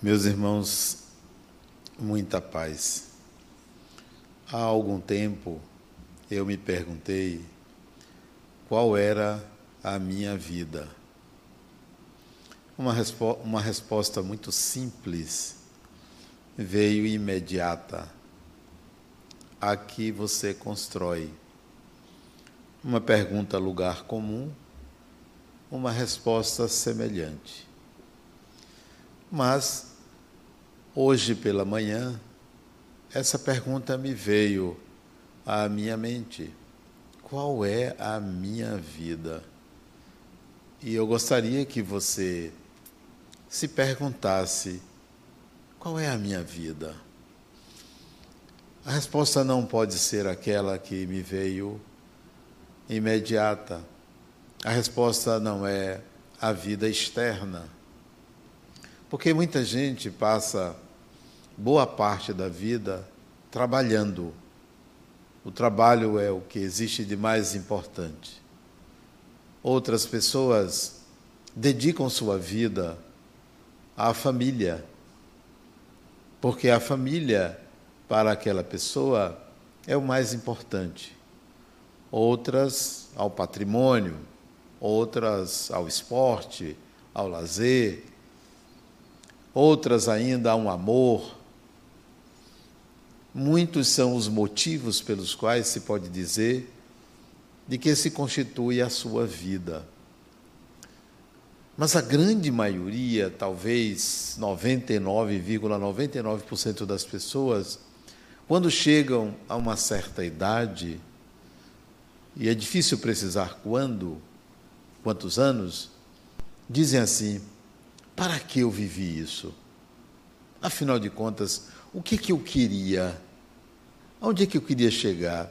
Meus irmãos, muita paz. Há algum tempo eu me perguntei qual era a minha vida. Uma, respo uma resposta muito simples veio imediata. A que você constrói. Uma pergunta lugar comum, uma resposta semelhante. Mas Hoje pela manhã, essa pergunta me veio à minha mente: qual é a minha vida? E eu gostaria que você se perguntasse: qual é a minha vida? A resposta não pode ser aquela que me veio imediata. A resposta não é a vida externa. Porque muita gente passa boa parte da vida trabalhando. O trabalho é o que existe de mais importante. Outras pessoas dedicam sua vida à família, porque a família, para aquela pessoa, é o mais importante. Outras ao patrimônio, outras ao esporte, ao lazer, outras ainda a um amor, Muitos são os motivos pelos quais se pode dizer de que se constitui a sua vida. Mas a grande maioria, talvez 99,99% ,99 das pessoas, quando chegam a uma certa idade, e é difícil precisar quando, quantos anos, dizem assim: para que eu vivi isso? Afinal de contas, o que, que eu queria? Onde é que eu queria chegar?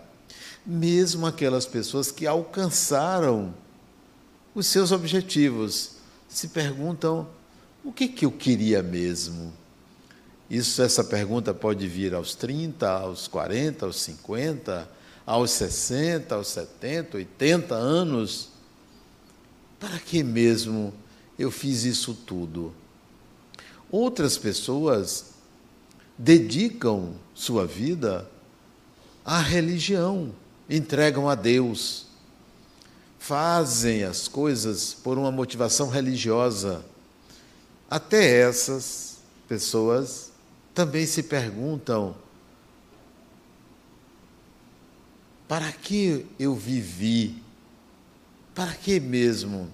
Mesmo aquelas pessoas que alcançaram os seus objetivos se perguntam: o que, que eu queria mesmo? Isso, essa pergunta pode vir aos 30, aos 40, aos 50, aos 60, aos 70, 80 anos. Para que mesmo eu fiz isso tudo? Outras pessoas dedicam sua vida à religião, entregam a Deus, fazem as coisas por uma motivação religiosa. Até essas pessoas também se perguntam: para que eu vivi? Para que mesmo?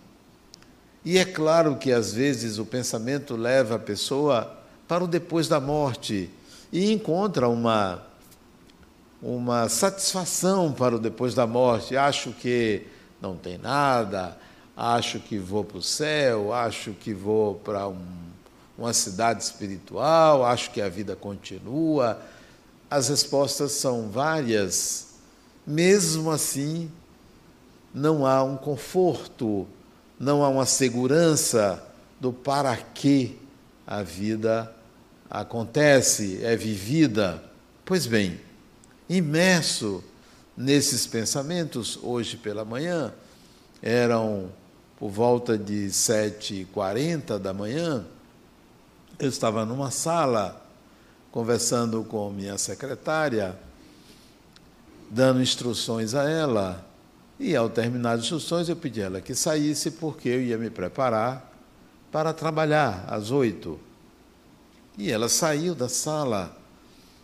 E é claro que às vezes o pensamento leva a pessoa para o depois da morte e encontra uma uma satisfação para o depois da morte. Acho que não tem nada, acho que vou para o céu, acho que vou para um, uma cidade espiritual, acho que a vida continua. As respostas são várias. Mesmo assim, não há um conforto, não há uma segurança do para que a vida acontece, é vivida. Pois bem, imerso nesses pensamentos, hoje pela manhã, eram por volta de 7h40 da manhã, eu estava numa sala conversando com minha secretária, dando instruções a ela, e ao terminar as instruções eu pedi a ela que saísse porque eu ia me preparar para trabalhar às oito. E ela saiu da sala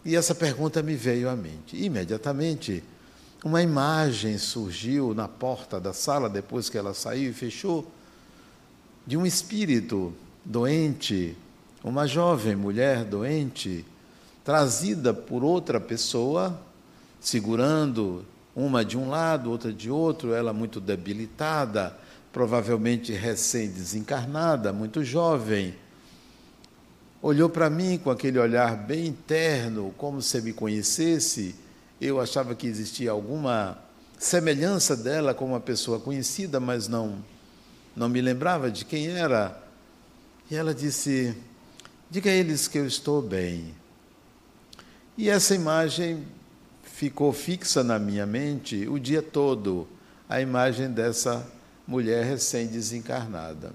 e essa pergunta me veio à mente. Imediatamente, uma imagem surgiu na porta da sala, depois que ela saiu e fechou, de um espírito doente, uma jovem mulher doente, trazida por outra pessoa, segurando uma de um lado, outra de outro, ela muito debilitada, provavelmente recém-desencarnada, muito jovem olhou para mim com aquele olhar bem interno, como se me conhecesse. Eu achava que existia alguma semelhança dela com uma pessoa conhecida, mas não não me lembrava de quem era. E ela disse: "Diga a eles que eu estou bem". E essa imagem ficou fixa na minha mente o dia todo, a imagem dessa mulher recém-desencarnada.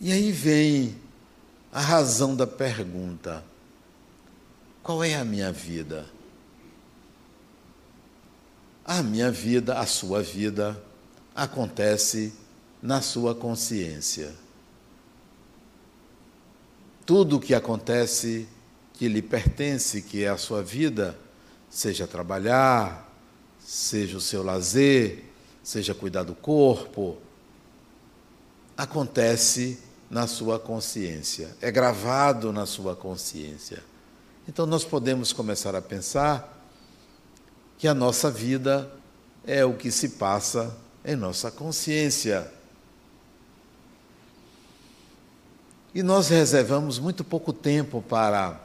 E aí vem a razão da pergunta: qual é a minha vida? A minha vida, a sua vida, acontece na sua consciência. Tudo o que acontece que lhe pertence, que é a sua vida, seja trabalhar, seja o seu lazer, seja cuidar do corpo, acontece na sua consciência, é gravado na sua consciência. Então nós podemos começar a pensar que a nossa vida é o que se passa em nossa consciência. E nós reservamos muito pouco tempo para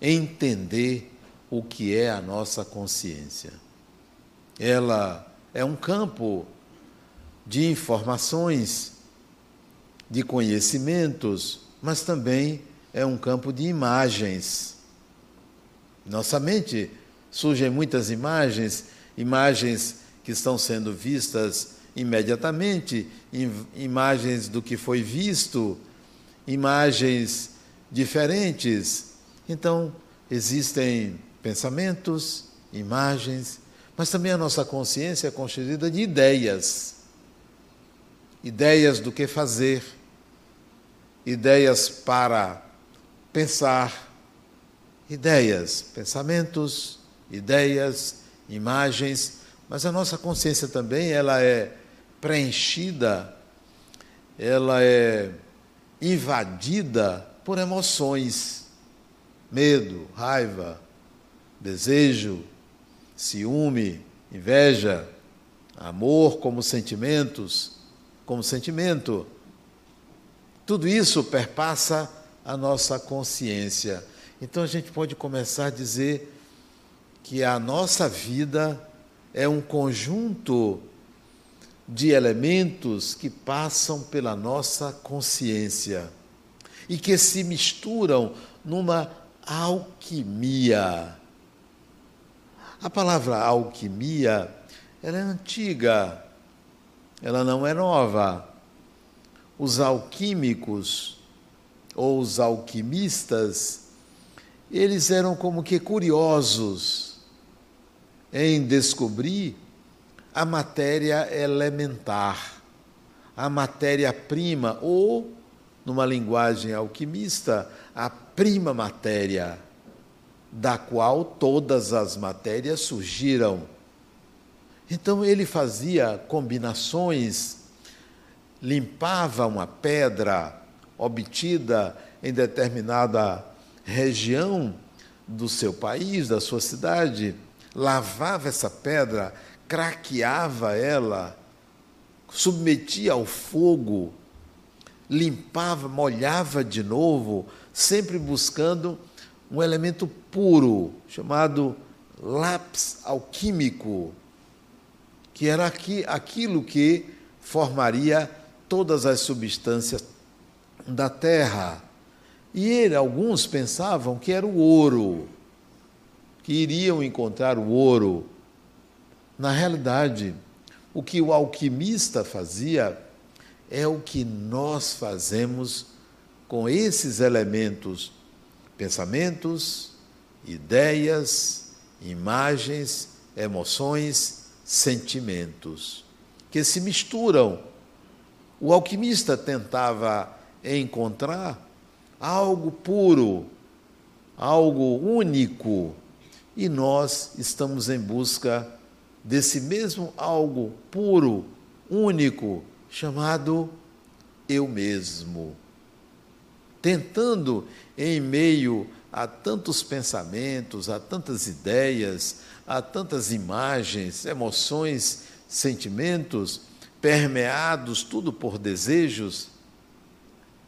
entender o que é a nossa consciência. Ela é um campo de informações, de conhecimentos, mas também é um campo de imagens. Nossa mente surgem muitas imagens, imagens que estão sendo vistas imediatamente, imagens do que foi visto, imagens diferentes. Então, existem pensamentos, imagens, mas também a nossa consciência é constituída de ideias. Ideias do que fazer, ideias para pensar, ideias, pensamentos, ideias, imagens, mas a nossa consciência também ela é preenchida, ela é invadida por emoções, medo, raiva, desejo, ciúme, inveja, amor como sentimentos, como sentimento. Tudo isso perpassa a nossa consciência. Então a gente pode começar a dizer que a nossa vida é um conjunto de elementos que passam pela nossa consciência e que se misturam numa alquimia. A palavra alquimia ela é antiga, ela não é nova. Os alquímicos ou os alquimistas, eles eram como que curiosos em descobrir a matéria elementar, a matéria-prima, ou, numa linguagem alquimista, a prima matéria, da qual todas as matérias surgiram. Então ele fazia combinações, limpava uma pedra obtida em determinada região do seu país, da sua cidade, lavava essa pedra, craqueava ela, submetia ao fogo, limpava, molhava de novo, sempre buscando um elemento puro, chamado lápis alquímico, que era aqui, aquilo que formaria todas as substâncias da terra. E ele, alguns pensavam que era o ouro, que iriam encontrar o ouro. Na realidade, o que o alquimista fazia é o que nós fazemos com esses elementos, pensamentos, ideias, imagens, emoções, sentimentos, que se misturam. O alquimista tentava encontrar algo puro, algo único, e nós estamos em busca desse mesmo algo puro, único, chamado eu mesmo. Tentando, em meio a tantos pensamentos, a tantas ideias, a tantas imagens, emoções, sentimentos, permeados tudo por desejos,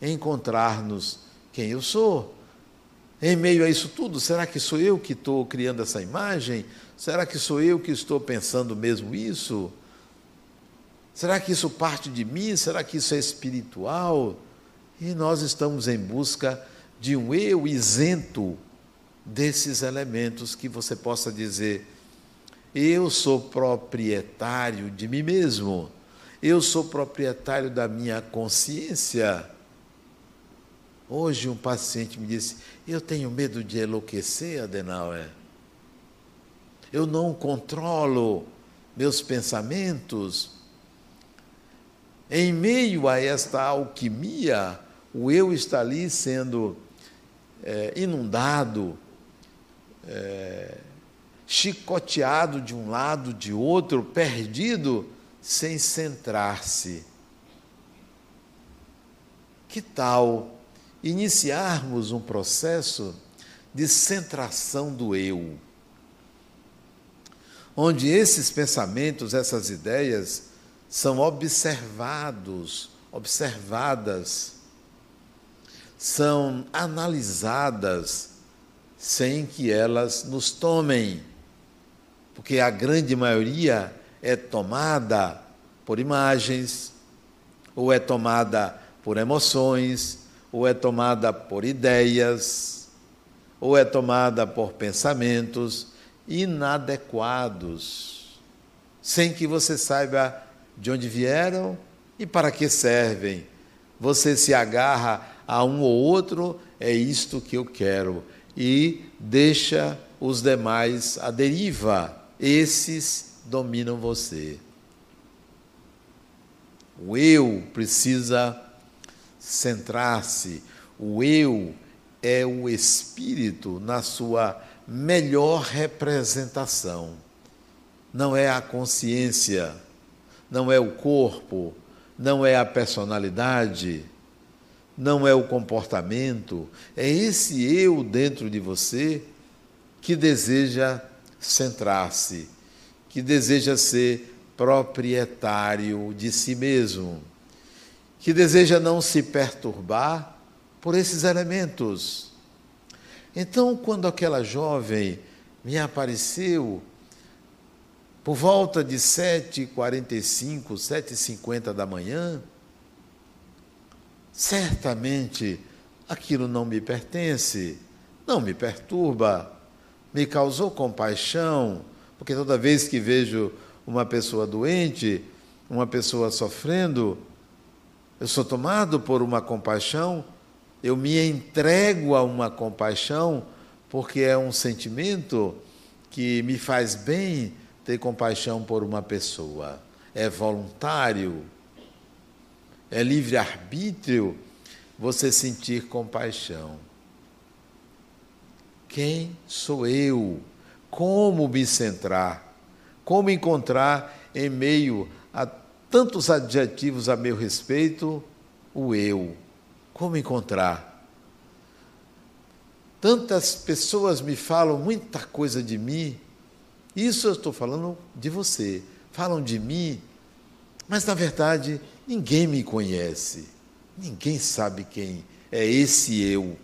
encontrar-nos quem eu sou. Em meio a isso tudo, será que sou eu que estou criando essa imagem? Será que sou eu que estou pensando mesmo isso? Será que isso parte de mim? Será que isso é espiritual? E nós estamos em busca de um eu isento desses elementos que você possa dizer: eu sou proprietário de mim mesmo, eu sou proprietário da minha consciência. Hoje um paciente me disse: Eu tenho medo de enlouquecer, Adenauer. Eu não controlo meus pensamentos. Em meio a esta alquimia, o eu está ali sendo é, inundado, é, chicoteado de um lado, de outro, perdido, sem centrar-se. Que tal iniciarmos um processo de centração do eu, onde esses pensamentos, essas ideias são observados, observadas, são analisadas sem que elas nos tomem, porque a grande maioria é tomada por imagens, ou é tomada por emoções, ou é tomada por ideias, ou é tomada por pensamentos inadequados, sem que você saiba de onde vieram e para que servem. Você se agarra a um ou outro, é isto que eu quero, e deixa os demais à deriva. Esses dominam você. O eu precisa centrar-se. O eu é o espírito na sua melhor representação. Não é a consciência, não é o corpo, não é a personalidade, não é o comportamento, é esse eu dentro de você que deseja centrar-se, que deseja ser proprietário de si mesmo que deseja não se perturbar por esses elementos. Então, quando aquela jovem me apareceu, por volta de 7h45, 7h50 da manhã, certamente aquilo não me pertence, não me perturba, me causou compaixão, porque toda vez que vejo uma pessoa doente, uma pessoa sofrendo, eu sou tomado por uma compaixão, eu me entrego a uma compaixão, porque é um sentimento que me faz bem ter compaixão por uma pessoa. É voluntário, é livre-arbítrio você sentir compaixão. Quem sou eu? Como me centrar? Como encontrar em meio a tantos adjetivos a meu respeito, o eu. Como encontrar? Tantas pessoas me falam muita coisa de mim. Isso eu estou falando de você. Falam de mim, mas na verdade ninguém me conhece. Ninguém sabe quem é esse eu.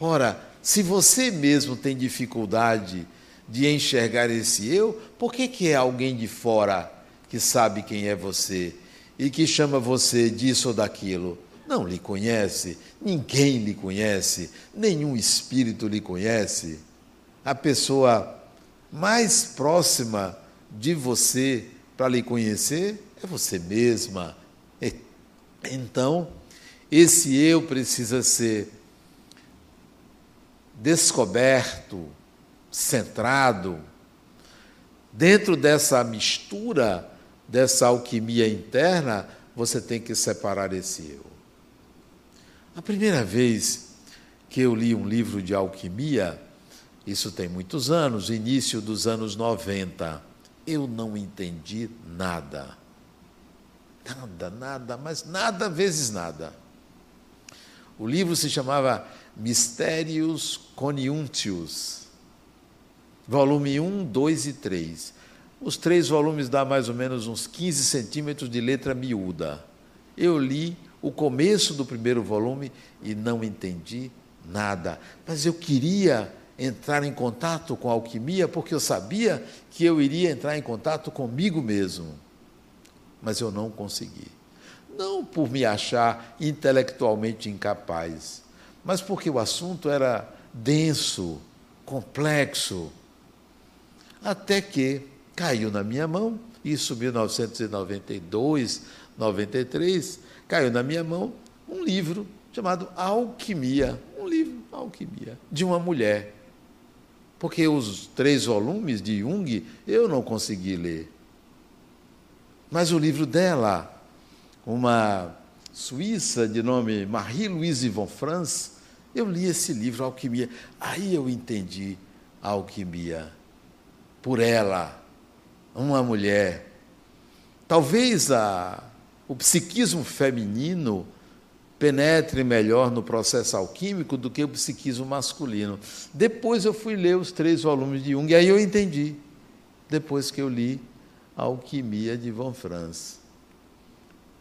Ora, se você mesmo tem dificuldade de enxergar esse eu, por que, que é alguém de fora que sabe quem é você e que chama você disso ou daquilo. Não lhe conhece, ninguém lhe conhece, nenhum espírito lhe conhece. A pessoa mais próxima de você para lhe conhecer é você mesma. Então, esse eu precisa ser descoberto, centrado. Dentro dessa mistura, dessa alquimia interna, você tem que separar esse eu. A primeira vez que eu li um livro de alquimia, isso tem muitos anos, início dos anos 90, eu não entendi nada. Nada, nada, mas nada vezes nada. O livro se chamava Mistérios Coniuntius, volume 1, 2 e 3. Os três volumes dá mais ou menos uns 15 centímetros de letra miúda. Eu li o começo do primeiro volume e não entendi nada. Mas eu queria entrar em contato com a alquimia porque eu sabia que eu iria entrar em contato comigo mesmo. Mas eu não consegui. Não por me achar intelectualmente incapaz, mas porque o assunto era denso, complexo. Até que caiu na minha mão, isso em 1992, 93, caiu na minha mão um livro chamado Alquimia, um livro, Alquimia, de uma mulher. Porque os três volumes de Jung eu não consegui ler. Mas o livro dela, uma suíça de nome Marie-Louise von Franz, eu li esse livro, Alquimia. Aí eu entendi a alquimia. Por ela, uma mulher. Talvez a, o psiquismo feminino penetre melhor no processo alquímico do que o psiquismo masculino. Depois eu fui ler os três volumes de Jung, e aí eu entendi. Depois que eu li a Alquimia de Von Franz.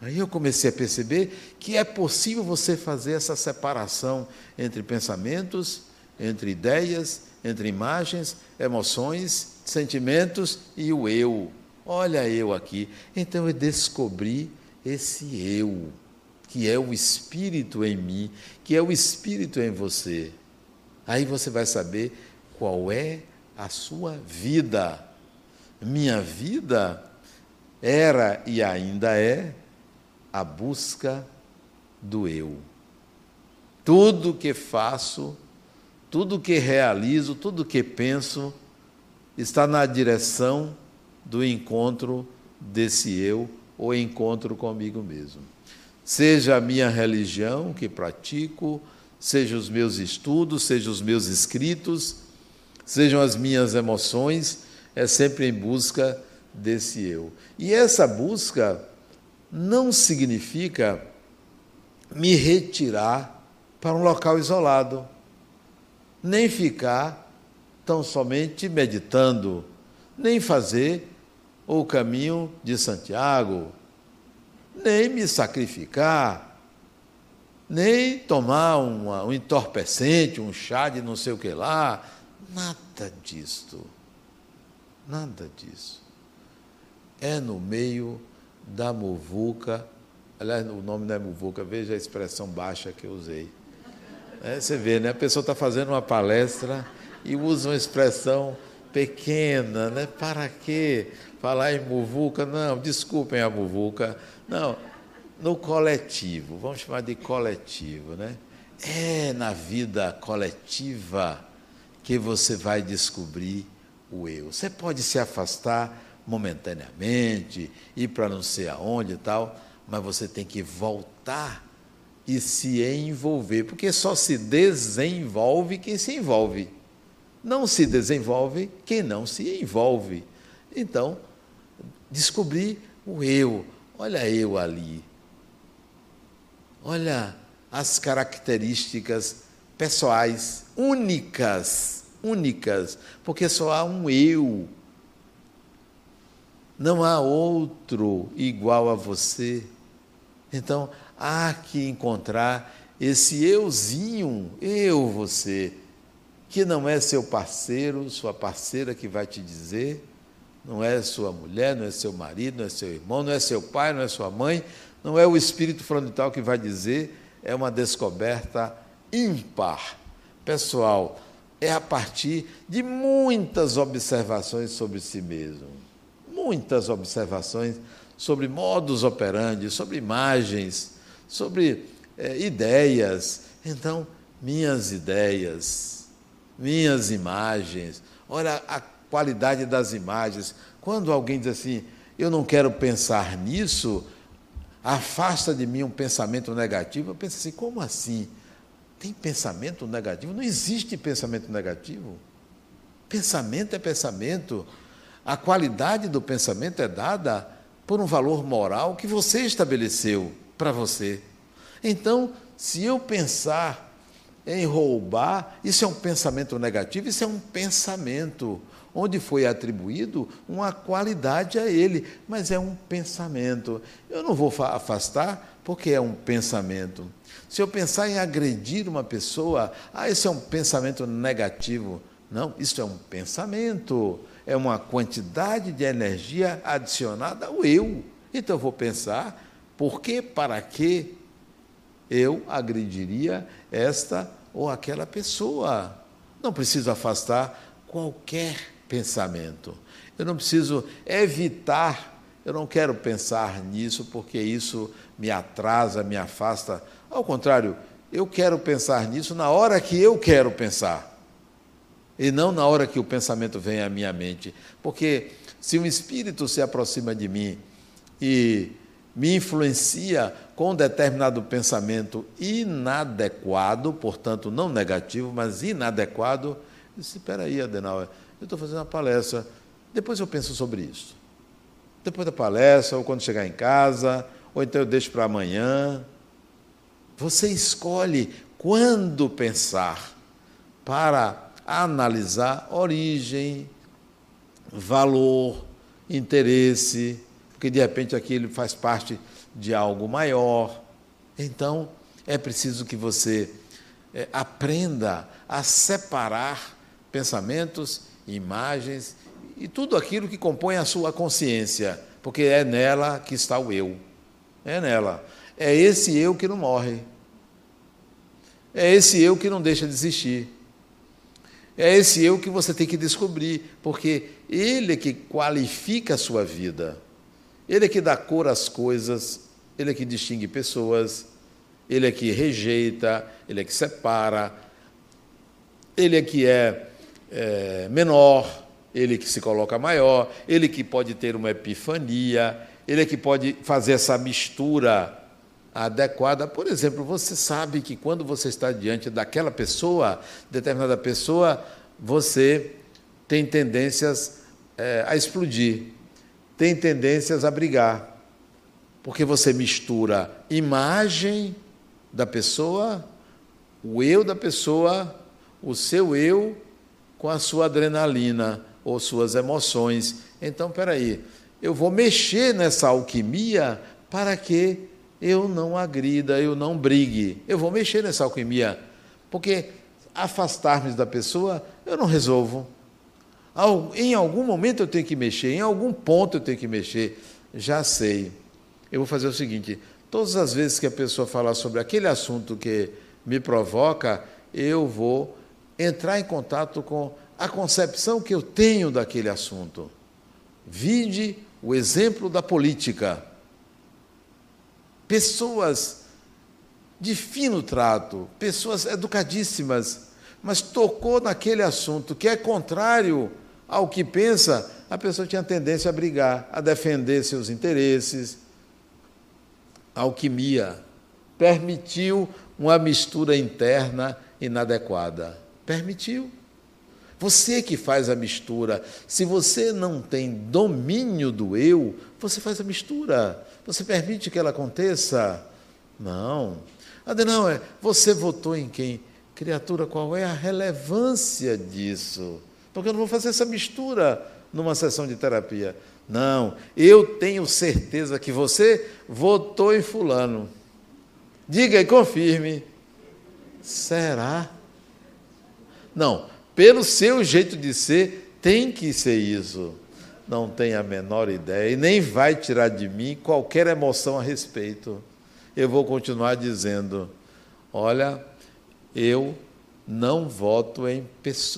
Aí eu comecei a perceber que é possível você fazer essa separação entre pensamentos, entre ideias, entre imagens, emoções, sentimentos e o eu. Olha eu aqui. Então eu descobri esse eu, que é o espírito em mim, que é o espírito em você. Aí você vai saber qual é a sua vida. Minha vida era e ainda é a busca do eu. Tudo que faço, tudo que realizo, tudo que penso, está na direção do encontro desse eu ou encontro comigo mesmo. Seja a minha religião que pratico, seja os meus estudos, seja os meus escritos, sejam as minhas emoções, é sempre em busca desse eu. E essa busca não significa me retirar para um local isolado, nem ficar tão somente meditando, nem fazer o caminho de Santiago, nem me sacrificar, nem tomar uma, um entorpecente, um chá de não sei o que lá, nada disto, nada disso. É no meio da muvuca. Aliás, o nome não é muvuca, veja a expressão baixa que eu usei. É, você vê, né? A pessoa está fazendo uma palestra e usa uma expressão pequena, né? Para quê? Falar em muvuca? Não, desculpem a muvuca. Não, no coletivo, vamos chamar de coletivo, né? É na vida coletiva que você vai descobrir o eu. Você pode se afastar momentaneamente, ir para não sei aonde e tal, mas você tem que voltar e se envolver, porque só se desenvolve quem se envolve. Não se desenvolve quem não se envolve. Então, descobrir o eu. Olha eu ali. Olha as características pessoais únicas, únicas, porque só há um eu não há outro igual a você. Então, há que encontrar esse euzinho, eu, você, que não é seu parceiro, sua parceira que vai te dizer, não é sua mulher, não é seu marido, não é seu irmão, não é seu pai, não é sua mãe, não é o espírito frontal que vai dizer, é uma descoberta ímpar. Pessoal, é a partir de muitas observações sobre si mesmo muitas observações sobre modus operandi, sobre imagens, sobre é, ideias. Então, minhas ideias, minhas imagens, olha a qualidade das imagens. Quando alguém diz assim, eu não quero pensar nisso, afasta de mim um pensamento negativo, eu penso assim, como assim? Tem pensamento negativo? Não existe pensamento negativo. Pensamento é pensamento. A qualidade do pensamento é dada por um valor moral que você estabeleceu para você. Então, se eu pensar em roubar, isso é um pensamento negativo, isso é um pensamento onde foi atribuído uma qualidade a ele, mas é um pensamento. Eu não vou afastar porque é um pensamento. Se eu pensar em agredir uma pessoa, ah, isso é um pensamento negativo. Não, isso é um pensamento é uma quantidade de energia adicionada ao eu. Então eu vou pensar por que, para que eu agrediria esta ou aquela pessoa. Não preciso afastar qualquer pensamento. Eu não preciso evitar, eu não quero pensar nisso porque isso me atrasa, me afasta. Ao contrário, eu quero pensar nisso na hora que eu quero pensar. E não na hora que o pensamento vem à minha mente. Porque se um espírito se aproxima de mim e me influencia com um determinado pensamento inadequado, portanto, não negativo, mas inadequado, eu disse: espera aí, Adenauer, eu estou fazendo uma palestra, depois eu penso sobre isso. Depois da palestra, ou quando chegar em casa, ou então eu deixo para amanhã. Você escolhe quando pensar para analisar origem, valor, interesse, porque de repente aquilo faz parte de algo maior. Então, é preciso que você é, aprenda a separar pensamentos, imagens e tudo aquilo que compõe a sua consciência, porque é nela que está o eu. É nela. É esse eu que não morre. É esse eu que não deixa de existir. É esse eu que você tem que descobrir, porque ele é que qualifica a sua vida. Ele é que dá cor às coisas, ele é que distingue pessoas, ele é que rejeita, ele é que separa, ele é que é, é menor, ele é que se coloca maior, ele que pode ter uma epifania, ele é que pode fazer essa mistura adequada. Por exemplo, você sabe que quando você está diante daquela pessoa, determinada pessoa, você tem tendências é, a explodir, tem tendências a brigar, porque você mistura imagem da pessoa, o eu da pessoa, o seu eu com a sua adrenalina ou suas emoções. Então, peraí, eu vou mexer nessa alquimia para que eu não agrida, eu não brigue. Eu vou mexer nessa alquimia, porque afastar-me da pessoa eu não resolvo. Em algum momento eu tenho que mexer, em algum ponto eu tenho que mexer. Já sei. Eu vou fazer o seguinte: todas as vezes que a pessoa falar sobre aquele assunto que me provoca, eu vou entrar em contato com a concepção que eu tenho daquele assunto. Vide o exemplo da política pessoas de fino trato, pessoas educadíssimas, mas tocou naquele assunto que é contrário ao que pensa, a pessoa tinha tendência a brigar, a defender seus interesses. A alquimia permitiu uma mistura interna inadequada. Permitiu. Você que faz a mistura. Se você não tem domínio do eu, você faz a mistura. Você permite que ela aconteça? Não. Adenauer, você votou em quem? Criatura, qual é a relevância disso? Porque eu não vou fazer essa mistura numa sessão de terapia. Não, eu tenho certeza que você votou em Fulano. Diga e confirme. Será? Não, pelo seu jeito de ser, tem que ser isso não tem a menor ideia e nem vai tirar de mim qualquer emoção a respeito. Eu vou continuar dizendo: olha, eu não voto em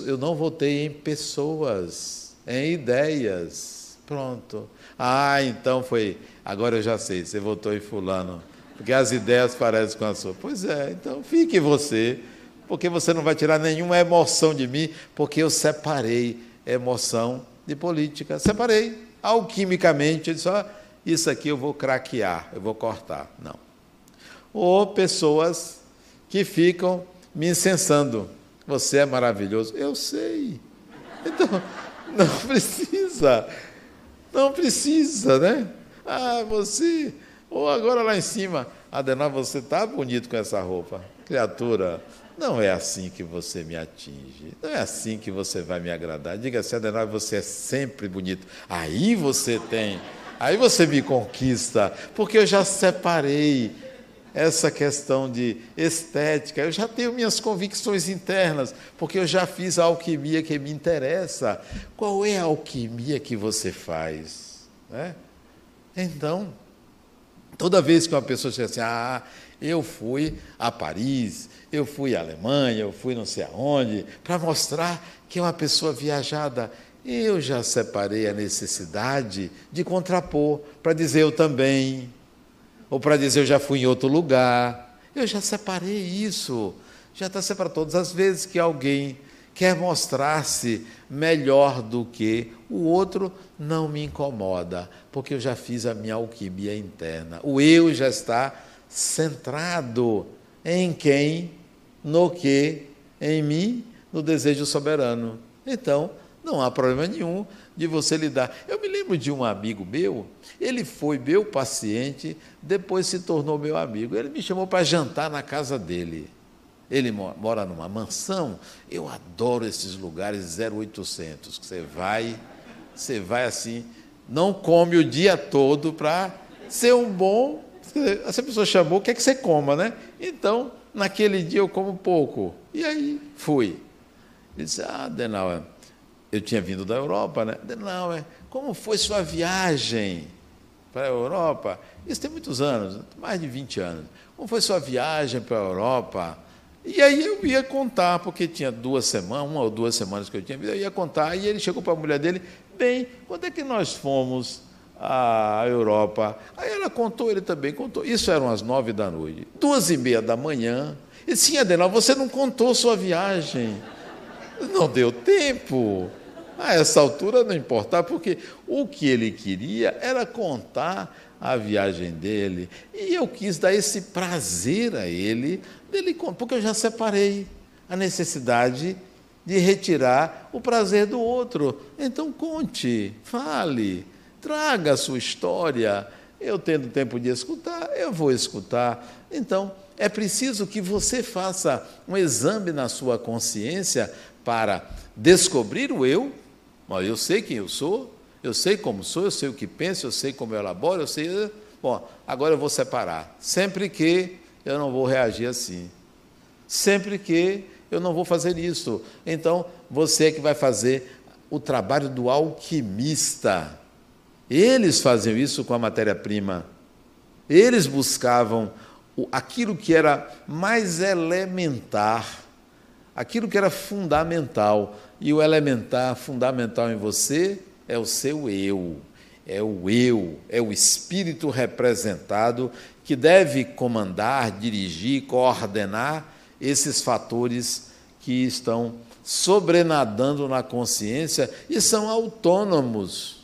eu não votei em pessoas, em ideias. Pronto. Ah, então foi. Agora eu já sei, você votou em fulano, porque as ideias parecem com a sua. Pois é, então fique você, porque você não vai tirar nenhuma emoção de mim, porque eu separei emoção de política. Separei alquimicamente, eu disse, ó, isso aqui eu vou craquear, eu vou cortar. Não. Ou pessoas que ficam me incensando. Você é maravilhoso. Eu sei. Então, não precisa. Não precisa, né? Ah, você. Ou agora lá em cima. Adenal, você está bonito com essa roupa. Criatura, não é assim que você me atinge, não é assim que você vai me agradar. Diga assim, Adenauer, você é sempre bonito. Aí você tem, aí você me conquista, porque eu já separei essa questão de estética, eu já tenho minhas convicções internas, porque eu já fiz a alquimia que me interessa. Qual é a alquimia que você faz? Né? Então, toda vez que uma pessoa diz assim, ah, eu fui a Paris, eu fui à Alemanha, eu fui não sei aonde, para mostrar que é uma pessoa viajada. Eu já separei a necessidade de contrapor, para dizer eu também, ou para dizer eu já fui em outro lugar. Eu já separei isso. Já está separado. Todas as vezes que alguém quer mostrar-se melhor do que o outro, não me incomoda, porque eu já fiz a minha alquimia interna. O eu já está centrado em quem, no que, em mim, no desejo soberano. Então, não há problema nenhum de você lidar. Eu me lembro de um amigo meu, ele foi meu paciente, depois se tornou meu amigo. Ele me chamou para jantar na casa dele. Ele mora numa mansão. Eu adoro esses lugares 0800, que você vai, você vai assim, não come o dia todo para ser um bom. Essa pessoa chamou, quer que você coma, né? Então, naquele dia eu como pouco. E aí fui. Ele disse: Ah, Denauer, eu tinha vindo da Europa, né? Denauer, como foi sua viagem para a Europa? Isso tem muitos anos, mais de 20 anos. Como foi sua viagem para a Europa? E aí eu ia contar, porque tinha duas semanas, uma ou duas semanas que eu tinha, eu ia contar, e ele chegou para a mulher dele, bem, quando é que nós fomos à Europa? Aí ela contou, ele também contou. Isso eram as nove da noite. Duas e meia da manhã, disse, sim, Adenal, você não contou sua viagem. Não deu tempo. A essa altura não importava, porque o que ele queria era contar a viagem dele. E eu quis dar esse prazer a ele, dele, porque eu já separei a necessidade de retirar o prazer do outro. Então conte, fale, traga a sua história. Eu tendo tempo de escutar, eu vou escutar. Então, é preciso que você faça um exame na sua consciência para descobrir o eu. Eu sei quem eu sou, eu sei como sou, eu sei o que penso, eu sei como eu elaboro, eu sei. Bom, agora eu vou separar. Sempre que eu não vou reagir assim. Sempre que eu não vou fazer isso. Então, você é que vai fazer o trabalho do alquimista. Eles faziam isso com a matéria-prima. Eles buscavam aquilo que era mais elementar, aquilo que era fundamental. E o elementar, fundamental em você, é o seu eu, é o eu, é o espírito representado que deve comandar, dirigir, coordenar esses fatores que estão sobrenadando na consciência e são autônomos.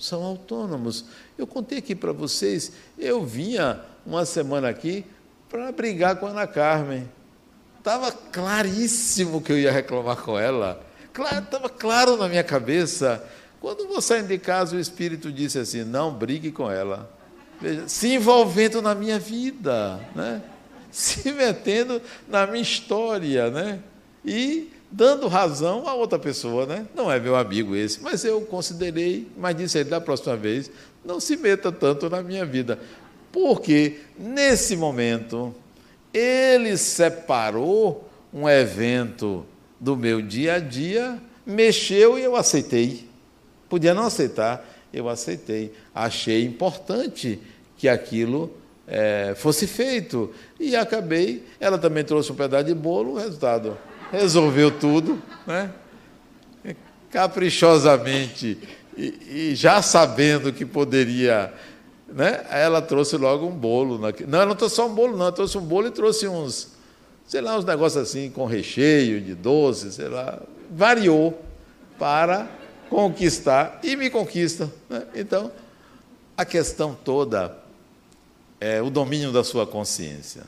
São autônomos. Eu contei aqui para vocês, eu vinha uma semana aqui para brigar com a Ana Carmen. Estava claríssimo que eu ia reclamar com ela. Estava claro na minha cabeça. Quando vou saindo de casa, o Espírito disse assim: não brigue com ela. Veja, se envolvendo na minha vida, né? se metendo na minha história, né? e dando razão a outra pessoa. Né? Não é meu amigo esse, mas eu considerei, mas disse ele da próxima vez: não se meta tanto na minha vida. Porque nesse momento ele separou um evento do meu dia a dia, mexeu e eu aceitei. Podia não aceitar, eu aceitei. Achei importante que aquilo é, fosse feito. E acabei, ela também trouxe um pedaço de bolo, o resultado. Resolveu tudo, né? caprichosamente, e, e já sabendo que poderia. Né? Ela trouxe logo um bolo. Não, não trouxe só um bolo, não, ela trouxe um bolo e trouxe uns, sei lá, uns negócios assim, com recheio de doce, sei lá. Variou para conquistar e me conquista. Né? Então, a questão toda é o domínio da sua consciência.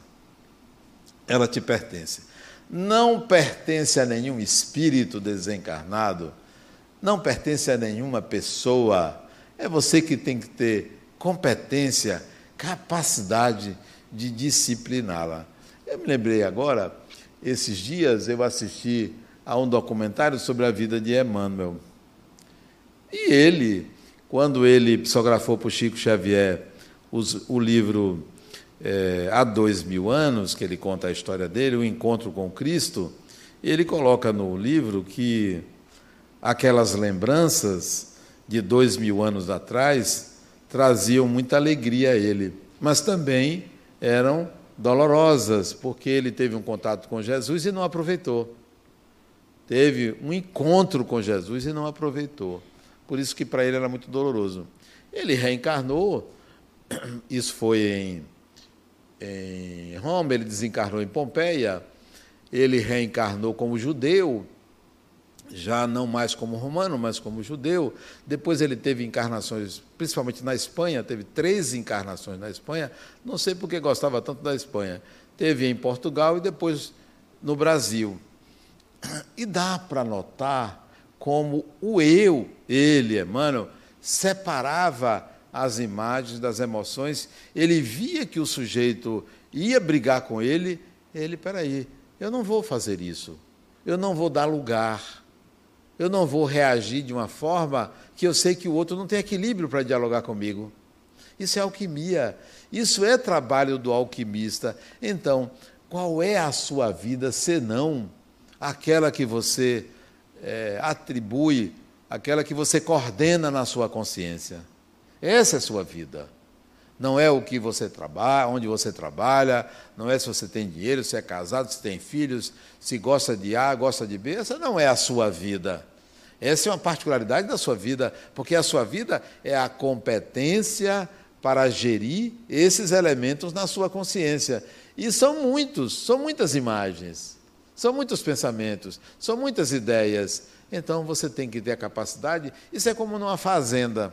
Ela te pertence. Não pertence a nenhum espírito desencarnado, não pertence a nenhuma pessoa. É você que tem que ter competência, capacidade de discipliná-la. Eu me lembrei agora, esses dias eu assisti a um documentário sobre a vida de Emmanuel. E ele, quando ele psicografou para o Chico Xavier os, o livro é, Há Dois Mil Anos, que ele conta a história dele, o encontro com Cristo, ele coloca no livro que aquelas lembranças de dois mil anos atrás traziam muita alegria a ele, mas também eram dolorosas, porque ele teve um contato com Jesus e não aproveitou. Teve um encontro com Jesus e não aproveitou. Por isso que para ele era muito doloroso. Ele reencarnou, isso foi em, em Roma, ele desencarnou em Pompeia, ele reencarnou como judeu, já não mais como romano, mas como judeu. Depois ele teve encarnações, principalmente na Espanha, teve três encarnações na Espanha. Não sei porque gostava tanto da Espanha. Teve em Portugal e depois no Brasil. E dá para notar como o eu, ele, Emmanuel, separava as imagens das emoções. Ele via que o sujeito ia brigar com ele. Ele, peraí, eu não vou fazer isso. Eu não vou dar lugar eu não vou reagir de uma forma que eu sei que o outro não tem equilíbrio para dialogar comigo. Isso é alquimia. Isso é trabalho do alquimista. Então, qual é a sua vida senão aquela que você é, atribui, aquela que você coordena na sua consciência? Essa é a sua vida. Não é o que você trabalha, onde você trabalha, não é se você tem dinheiro, se é casado, se tem filhos, se gosta de A, gosta de B. Essa não é a sua vida. Essa é uma particularidade da sua vida, porque a sua vida é a competência para gerir esses elementos na sua consciência. E são muitos, são muitas imagens, são muitos pensamentos, são muitas ideias. Então você tem que ter a capacidade. Isso é como numa fazenda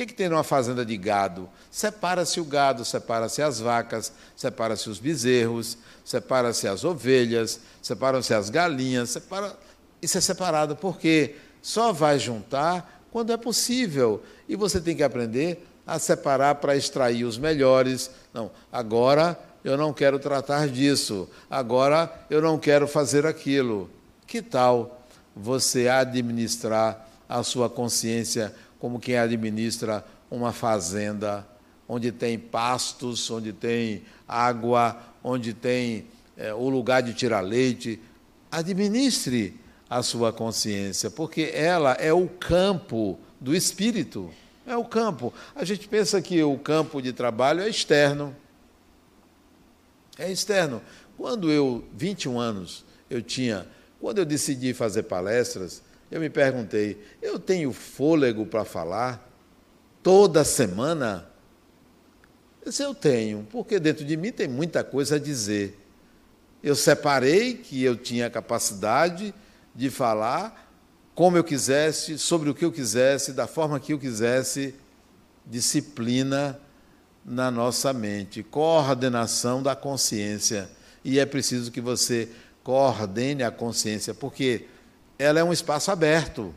que, que tem numa fazenda de gado? Separa-se o gado, separa-se as vacas, separa-se os bezerros, separa-se as ovelhas, separam-se as galinhas, separa... isso é separado, porque só vai juntar quando é possível. E você tem que aprender a separar para extrair os melhores. Não, agora eu não quero tratar disso, agora eu não quero fazer aquilo. Que tal você administrar a sua consciência como quem administra uma fazenda onde tem pastos, onde tem água, onde tem é, o lugar de tirar leite. Administre a sua consciência, porque ela é o campo do espírito. É o campo. A gente pensa que o campo de trabalho é externo. É externo. Quando eu, 21 anos, eu tinha, quando eu decidi fazer palestras, eu me perguntei: eu tenho fôlego para falar toda semana? Eu disse, eu tenho, porque dentro de mim tem muita coisa a dizer. Eu separei que eu tinha a capacidade de falar como eu quisesse, sobre o que eu quisesse, da forma que eu quisesse, disciplina na nossa mente, coordenação da consciência. E é preciso que você coordene a consciência, porque ela é um espaço aberto.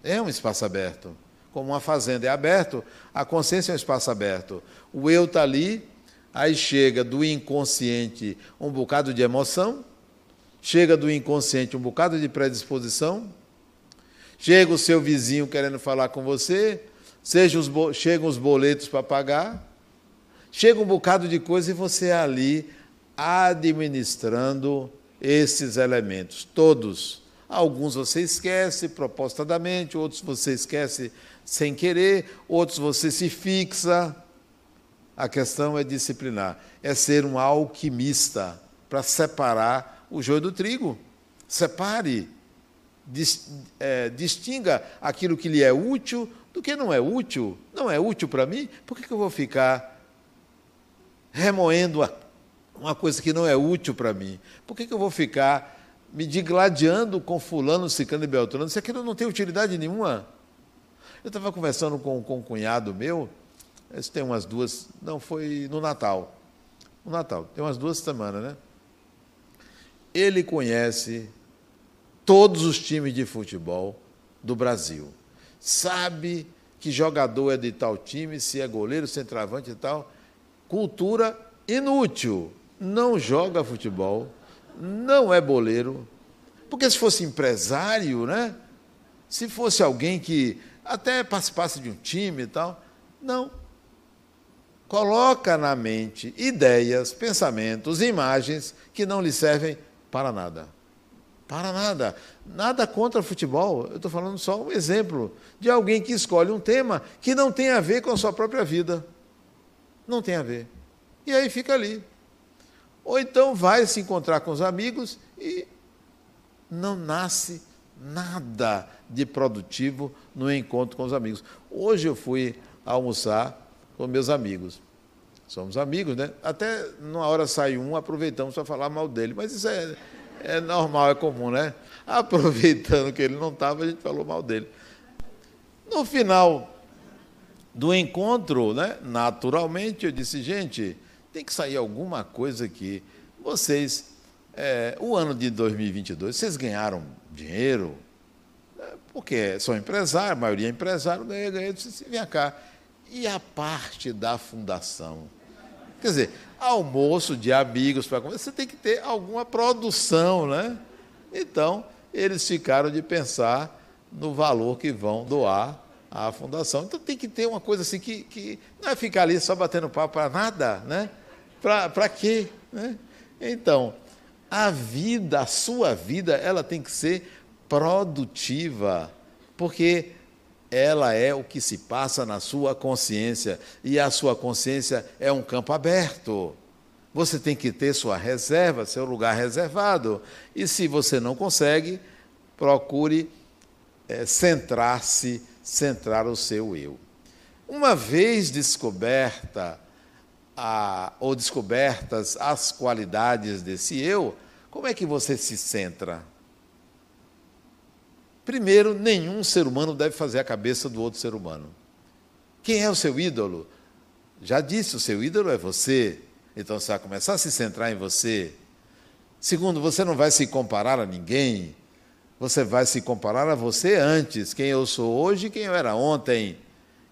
É um espaço aberto. Como uma fazenda é aberto, a consciência é um espaço aberto. O eu está ali, aí chega do inconsciente um bocado de emoção, chega do inconsciente um bocado de predisposição, chega o seu vizinho querendo falar com você, seja os, chegam os boletos para pagar, chega um bocado de coisa e você é ali administrando esses elementos, todos Alguns você esquece propositadamente, outros você esquece sem querer, outros você se fixa. A questão é disciplinar, é ser um alquimista para separar o joio do trigo. Separe, é, distinga aquilo que lhe é útil do que não é útil. Não é útil para mim, por que, que eu vou ficar remoendo uma coisa que não é útil para mim? Por que, que eu vou ficar me digladiando com fulano, ciclano e beltrano, se aquilo não tem utilidade nenhuma. Eu estava conversando com, com um cunhado meu, isso tem umas duas, não, foi no Natal. No Natal, tem umas duas semanas, né? Ele conhece todos os times de futebol do Brasil. Sabe que jogador é de tal time, se é goleiro, centroavante e tal. Cultura inútil. Não joga futebol não é boleiro. Porque se fosse empresário, né? Se fosse alguém que até participasse de um time e tal, não. Coloca na mente ideias, pensamentos, imagens que não lhe servem para nada. Para nada. Nada contra futebol. Eu estou falando só um exemplo de alguém que escolhe um tema que não tem a ver com a sua própria vida. Não tem a ver. E aí fica ali. Ou então vai se encontrar com os amigos e não nasce nada de produtivo no encontro com os amigos. Hoje eu fui almoçar com meus amigos. somos amigos, né? Até numa hora sai um, aproveitamos para falar mal dele, mas isso é, é normal, é comum, né? Aproveitando que ele não estava, a gente falou mal dele. No final do encontro, né, naturalmente, eu disse, gente, tem que sair alguma coisa aqui. Vocês, é, o ano de 2022, vocês ganharam dinheiro? É, porque são empresários, a maioria é empresário, ganha, ganha. Disse, vem cá. E a parte da fundação? Quer dizer, almoço de amigos para comer, você tem que ter alguma produção, né? Então, eles ficaram de pensar no valor que vão doar à fundação. Então tem que ter uma coisa assim que, que não é ficar ali só batendo papo para nada, né? Para quê? Né? Então, a vida, a sua vida, ela tem que ser produtiva, porque ela é o que se passa na sua consciência, e a sua consciência é um campo aberto. Você tem que ter sua reserva, seu lugar reservado. E se você não consegue, procure é, centrar-se, centrar o seu eu. Uma vez descoberta a, ou descobertas as qualidades desse eu, como é que você se centra? Primeiro, nenhum ser humano deve fazer a cabeça do outro ser humano. Quem é o seu ídolo? Já disse, o seu ídolo é você. Então você vai começar a se centrar em você. Segundo, você não vai se comparar a ninguém. Você vai se comparar a você antes, quem eu sou hoje e quem eu era ontem.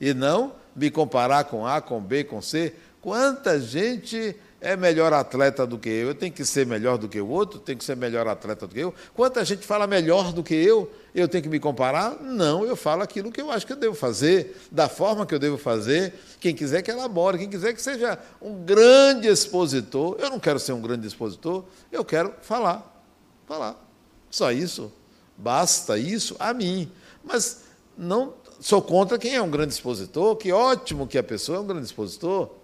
E não me comparar com A, com B, com C. Quanta gente é melhor atleta do que eu? Eu tenho que ser melhor do que o outro? Tenho que ser melhor atleta do que eu? Quanta gente fala melhor do que eu? Eu tenho que me comparar? Não, eu falo aquilo que eu acho que eu devo fazer, da forma que eu devo fazer. Quem quiser que elabore, quem quiser que seja um grande expositor. Eu não quero ser um grande expositor, eu quero falar. Falar. Só isso. Basta isso a mim. Mas não sou contra quem é um grande expositor, que ótimo que a pessoa é um grande expositor.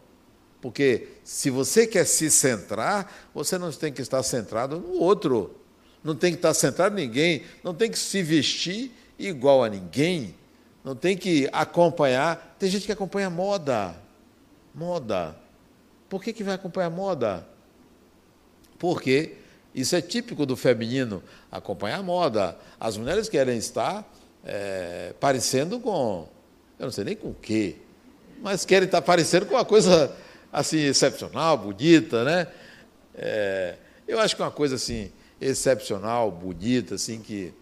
Porque se você quer se centrar, você não tem que estar centrado no outro não tem que estar sentado ninguém, não tem que se vestir igual a ninguém, não tem que acompanhar. Tem gente que acompanha moda. Moda. Por que, que vai acompanhar moda? Porque isso é típico do feminino, acompanhar moda. As mulheres querem estar é, parecendo com, eu não sei nem com o quê, mas querem estar parecendo com uma coisa assim excepcional, bonita, né? É, eu acho que uma coisa assim excepcional, bonita, assim, que,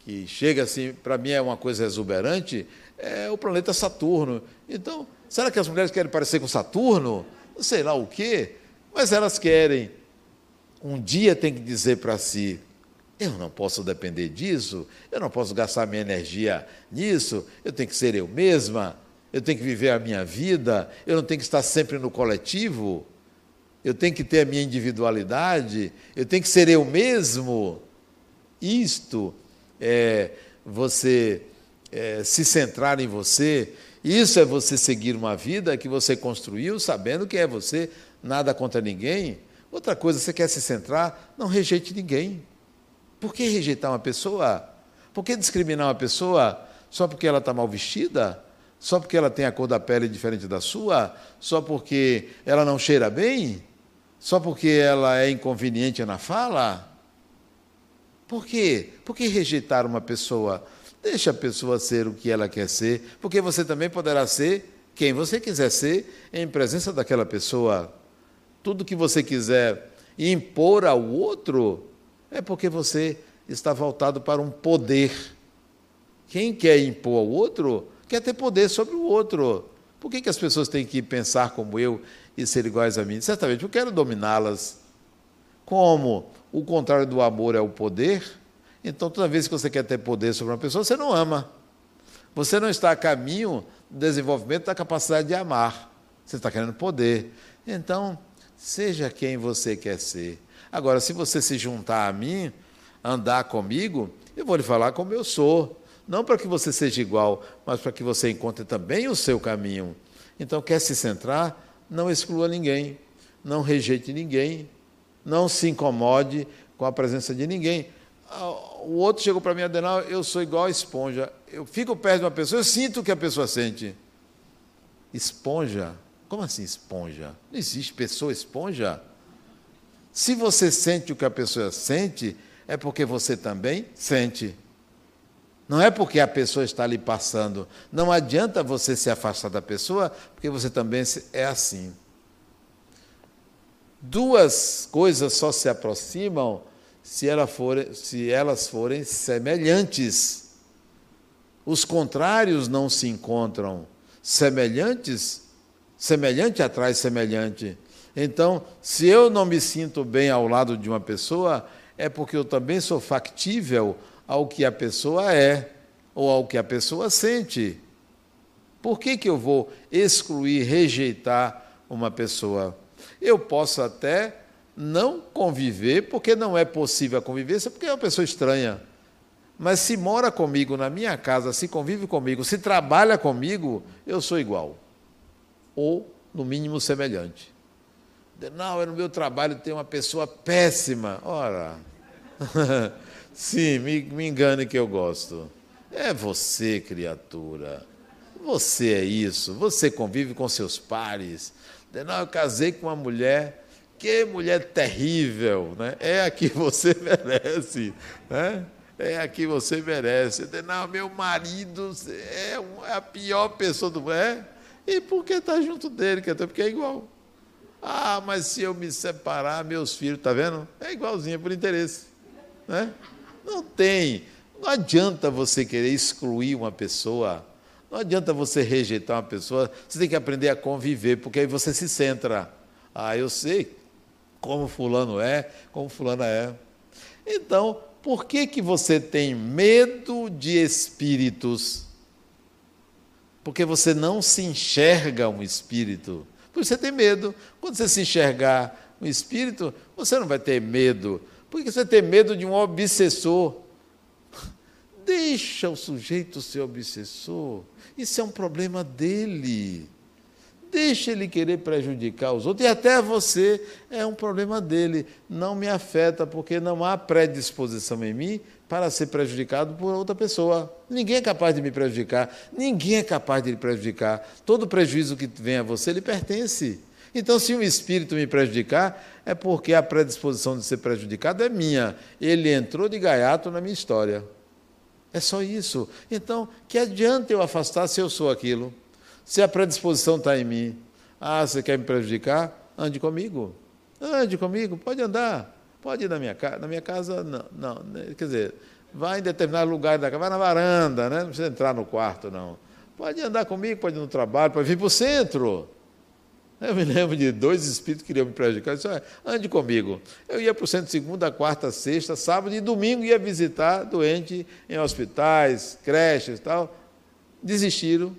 que chega assim, para mim é uma coisa exuberante, é o planeta Saturno. Então, será que as mulheres querem parecer com Saturno? Não sei lá o quê, mas elas querem. Um dia tem que dizer para si: eu não posso depender disso, eu não posso gastar minha energia nisso, eu tenho que ser eu mesma, eu tenho que viver a minha vida, eu não tenho que estar sempre no coletivo eu tenho que ter a minha individualidade, eu tenho que ser eu mesmo. Isto é você é, se centrar em você, isso é você seguir uma vida que você construiu sabendo que é você, nada contra ninguém. Outra coisa, você quer se centrar, não rejeite ninguém. Por que rejeitar uma pessoa? Por que discriminar uma pessoa só porque ela está mal vestida? Só porque ela tem a cor da pele diferente da sua? Só porque ela não cheira bem? Só porque ela é inconveniente na fala? Por quê? Por que rejeitar uma pessoa? Deixa a pessoa ser o que ela quer ser, porque você também poderá ser quem você quiser ser em presença daquela pessoa. Tudo que você quiser impor ao outro é porque você está voltado para um poder. Quem quer impor ao outro quer ter poder sobre o outro. Por que, que as pessoas têm que pensar como eu e ser iguais a mim? Certamente eu quero dominá-las. Como o contrário do amor é o poder, então toda vez que você quer ter poder sobre uma pessoa, você não ama. Você não está a caminho do desenvolvimento da capacidade de amar. Você está querendo poder. Então, seja quem você quer ser. Agora, se você se juntar a mim, andar comigo, eu vou lhe falar como eu sou. Não para que você seja igual, mas para que você encontre também o seu caminho. Então, quer se centrar? Não exclua ninguém, não rejeite ninguém, não se incomode com a presença de ninguém. Ah, o outro chegou para mim, Adenal, eu sou igual a esponja. Eu fico perto de uma pessoa, eu sinto o que a pessoa sente. Esponja? Como assim esponja? Não existe pessoa esponja. Se você sente o que a pessoa sente, é porque você também sente. Não é porque a pessoa está ali passando. Não adianta você se afastar da pessoa, porque você também é assim. Duas coisas só se aproximam se, ela for, se elas forem semelhantes. Os contrários não se encontram. Semelhantes, semelhante atrai semelhante. Então, se eu não me sinto bem ao lado de uma pessoa, é porque eu também sou factível ao que a pessoa é ou ao que a pessoa sente. Por que, que eu vou excluir, rejeitar uma pessoa? Eu posso até não conviver, porque não é possível a convivência, porque é uma pessoa estranha. Mas se mora comigo na minha casa, se convive comigo, se trabalha comigo, eu sou igual. Ou, no mínimo, semelhante. Não, é no meu trabalho tem uma pessoa péssima. Ora, sim, me, me engane que eu gosto. É você, criatura. Você é isso. Você convive com seus pares. Não, eu casei com uma mulher. Que mulher terrível, né? É a que você merece, né? É a que você merece. Não, meu marido é, é a pior pessoa do mundo. É? E por que está junto dele? Porque é igual. Ah, mas se eu me separar, meus filhos, está vendo? É igualzinho, é por interesse. Né? Não tem. Não adianta você querer excluir uma pessoa. Não adianta você rejeitar uma pessoa. Você tem que aprender a conviver, porque aí você se centra. Ah, eu sei como fulano é, como fulana é. Então, por que, que você tem medo de espíritos? Porque você não se enxerga um espírito. Por você tem medo. Quando você se enxergar um espírito, você não vai ter medo. Por que você tem medo de um obsessor? Deixa o sujeito ser obsessor. Isso é um problema dele. Deixa ele querer prejudicar os outros e até você é um problema dele. Não me afeta porque não há predisposição em mim para ser prejudicado por outra pessoa. Ninguém é capaz de me prejudicar, ninguém é capaz de lhe prejudicar. Todo prejuízo que vem a você lhe pertence. Então, se um espírito me prejudicar, é porque a predisposição de ser prejudicado é minha. Ele entrou de gaiato na minha história. É só isso. Então, que adianta eu afastar se eu sou aquilo? Se a predisposição está em mim. Ah, você quer me prejudicar? Ande comigo. Ande comigo, pode andar. Pode ir na minha casa. Na minha casa, não. não né, quer dizer, vai em determinado lugar da casa, vai na varanda, né? não precisa entrar no quarto, não. Pode andar comigo, pode ir no trabalho, pode vir para o centro. Eu me lembro de dois espíritos que queriam me prejudicar. Eu disse, ande comigo. Eu ia para o centro segunda, quarta, sexta, sábado e domingo ia visitar doente em hospitais, creches e tal. Desistiram.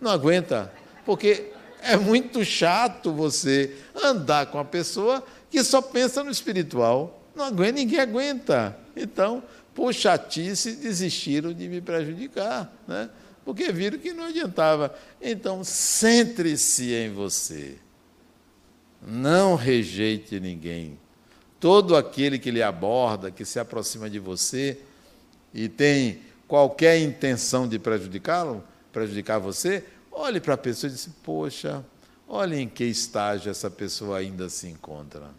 Não aguenta. Porque é muito chato você andar com uma pessoa que só pensa no espiritual. Não aguenta, ninguém aguenta. Então, por chatice, desistiram de me prejudicar, né? Porque viram que não adiantava. Então, centre-se em você. Não rejeite ninguém. Todo aquele que lhe aborda, que se aproxima de você e tem qualquer intenção de prejudicá-lo, prejudicar você, olhe para a pessoa e diz: Poxa, olhe em que estágio essa pessoa ainda se encontra.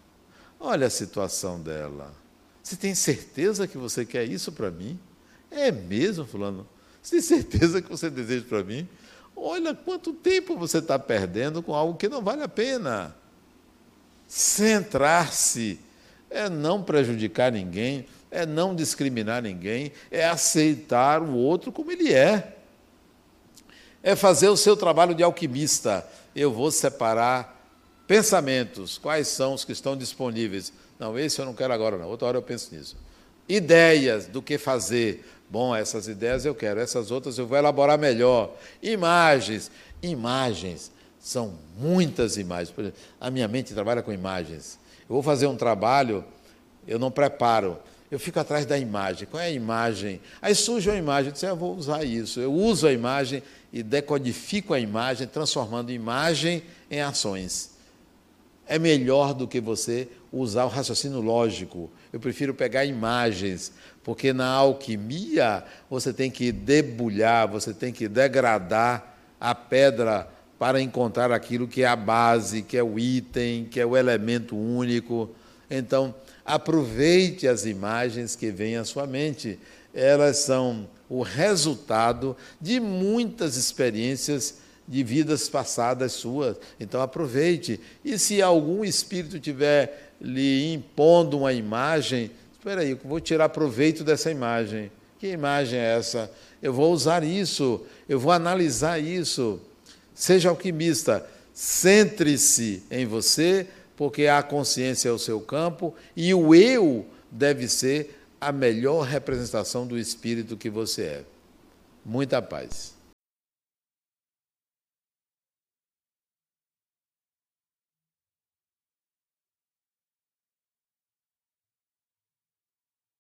Olha a situação dela. Você tem certeza que você quer isso para mim? É mesmo, Fulano? Você tem certeza que você deseja para mim? Olha quanto tempo você está perdendo com algo que não vale a pena. Centrar-se é não prejudicar ninguém, é não discriminar ninguém, é aceitar o outro como ele é. É fazer o seu trabalho de alquimista. Eu vou separar Pensamentos, quais são os que estão disponíveis? Não, esse eu não quero agora, não. Outra hora eu penso nisso. Ideias do que fazer. Bom, essas ideias eu quero, essas outras eu vou elaborar melhor. Imagens. Imagens. São muitas imagens. Exemplo, a minha mente trabalha com imagens. Eu vou fazer um trabalho, eu não preparo. Eu fico atrás da imagem. Qual é a imagem? Aí surge uma imagem, eu disse, ah, eu vou usar isso. Eu uso a imagem e decodifico a imagem, transformando imagem em ações é melhor do que você usar o raciocínio lógico. Eu prefiro pegar imagens, porque na alquimia você tem que debulhar, você tem que degradar a pedra para encontrar aquilo que é a base, que é o item, que é o elemento único. Então, aproveite as imagens que vêm à sua mente. Elas são o resultado de muitas experiências de vidas passadas suas. Então aproveite. E se algum espírito tiver lhe impondo uma imagem, espera aí, vou tirar proveito dessa imagem. Que imagem é essa? Eu vou usar isso, eu vou analisar isso. Seja alquimista, centre-se em você, porque a consciência é o seu campo e o eu deve ser a melhor representação do espírito que você é. Muita paz.